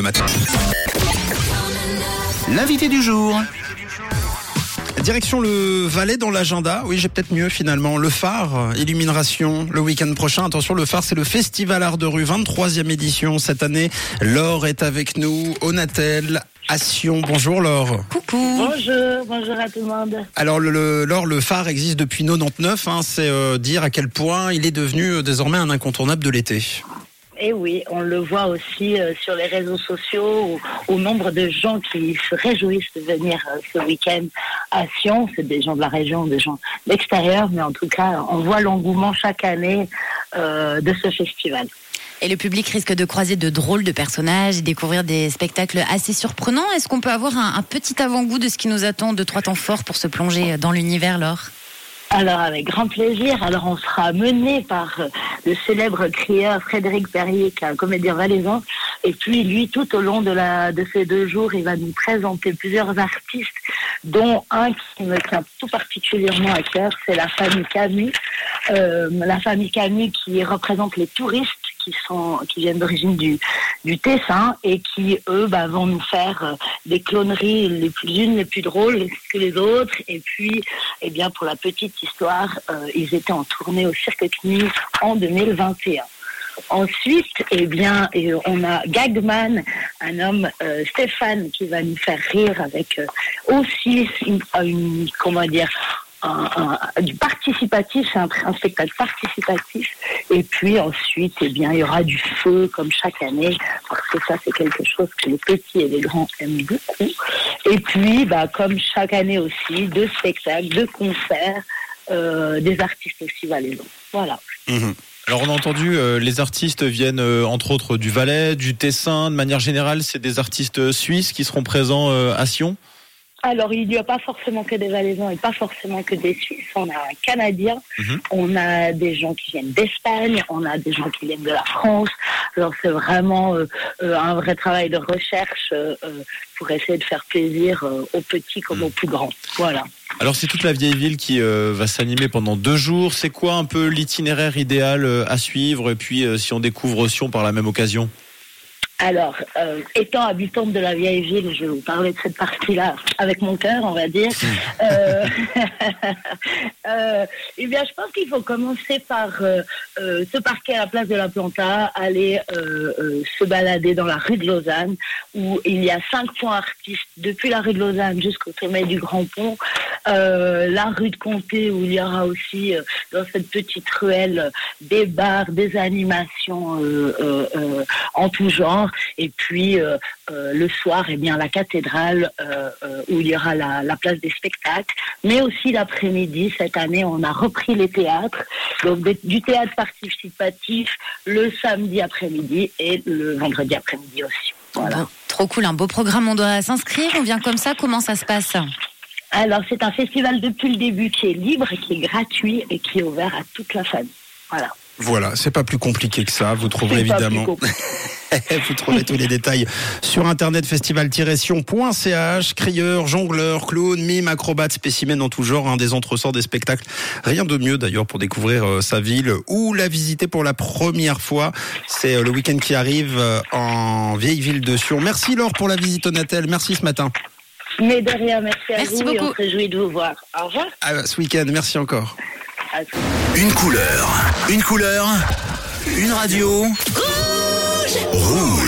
le matin. L'invité du jour. Direction le Valais dans l'agenda. Oui, j'ai peut-être mieux finalement. Le phare, illumination, le week-end prochain. Attention, le phare, c'est le Festival Art de rue, 23e édition cette année. Laure est avec nous, Onatel, Assion. Bonjour Laure. Coucou. Bonjour, bonjour à tout le monde. Alors le, le, Laure, le phare existe depuis 99. Hein, c'est euh, dire à quel point il est devenu euh, désormais un incontournable de l'été. Et oui, on le voit aussi euh, sur les réseaux sociaux, au, nombre de gens qui se réjouissent de venir euh, ce week-end à Sion. C'est des gens de la région, des gens de l'extérieur, mais en tout cas, on voit l'engouement chaque année euh, de ce festival. Et le public risque de croiser de drôles de personnages et découvrir des spectacles assez surprenants. Est-ce qu'on peut avoir un, un petit avant-goût de ce qui nous attend de trois temps forts pour se plonger dans l'univers, Laure? Alors avec grand plaisir. Alors on sera mené par le célèbre crieur Frédéric Perrier, qui est un comédien valaisan. Et puis lui, tout au long de, la, de ces deux jours, il va nous présenter plusieurs artistes, dont un qui me tient tout particulièrement à cœur, c'est la famille Camus. Euh, la famille Camus qui représente les touristes qui sont qui viennent d'origine du du Tessin et qui eux bah, vont nous faire euh, des cloneries les plus unes les plus drôles que les autres. Et puis eh bien pour la petite histoire euh, ils étaient en tournée au Cirque CNI en 2021 Ensuite, eh bien, on a Gagman, un homme, euh, Stéphane, qui va nous faire rire avec euh, aussi une, une, comment dire, du participatif, c'est un, spectacle participatif. Et puis ensuite, eh bien, il y aura du feu comme chaque année, parce que ça, c'est quelque chose que les petits et les grands aiment beaucoup. Et puis, bah, comme chaque année aussi, deux spectacles, deux concerts, euh, des artistes aussi valaisans. Voilà. Mmh. Alors on a entendu, euh, les artistes viennent euh, entre autres du Valais, du Tessin. De manière générale, c'est des artistes suisses qui seront présents à Sion? Alors, il n'y a pas forcément que des Valaisans et pas forcément que des Suisses. On a un Canadien, -hmm. on a des gens qui viennent d'Espagne, on a des gens qui viennent de la France. Alors, c'est vraiment euh, un vrai travail de recherche euh, pour essayer de faire plaisir euh, aux petits comme mm. aux plus grands. Voilà. Alors, c'est toute la vieille ville qui euh, va s'animer pendant deux jours. C'est quoi un peu l'itinéraire idéal euh, à suivre? Et puis, si on découvre Sion par la même occasion? Alors, euh, étant habitante de la vieille ville, je vais vous parler de cette partie-là avec mon cœur, on va dire. euh, euh, eh bien, je pense qu'il faut commencer par euh, se parquer à la place de la Planta, aller se balader dans la rue de Lausanne, où il y a cinq points artistes depuis la rue de Lausanne jusqu'au sommet du Grand Pont. la rue de Comté, où il y aura aussi dans cette petite ruelle des bars, des animations en tout genre. Et puis euh, euh, le soir, eh bien la cathédrale euh, où il y aura la, la, place des spectacles, mais aussi l'après-midi. Cette année, on a repris les théâtres, donc des, du théâtre participatif le samedi après-midi et le vendredi après-midi aussi. Voilà. Trop cool, un beau programme. On doit s'inscrire. On vient comme ça. Comment ça se passe? Alors, c'est un festival depuis le début qui est libre, qui est gratuit et qui est ouvert à toute la famille. Voilà. Voilà, c'est pas plus compliqué que ça. Vous trouverez évidemment. Vous trouvez tous les détails sur internet festival-sion.ch. Crieurs, jongleurs, clowns, mimes, acrobates, spécimens en tout genre, hein, des entresorts, des spectacles. Rien de mieux d'ailleurs pour découvrir euh, sa ville ou la visiter pour la première fois. C'est euh, le week-end qui arrive euh, en vieille ville de Sion. Merci Laure pour la visite au Natel. Merci ce matin. Mais de rien, merci à merci vous beaucoup. et on se réjouit de vous voir. Au revoir. À ce week-end, merci encore. Une couleur, une couleur, une radio. Rouge.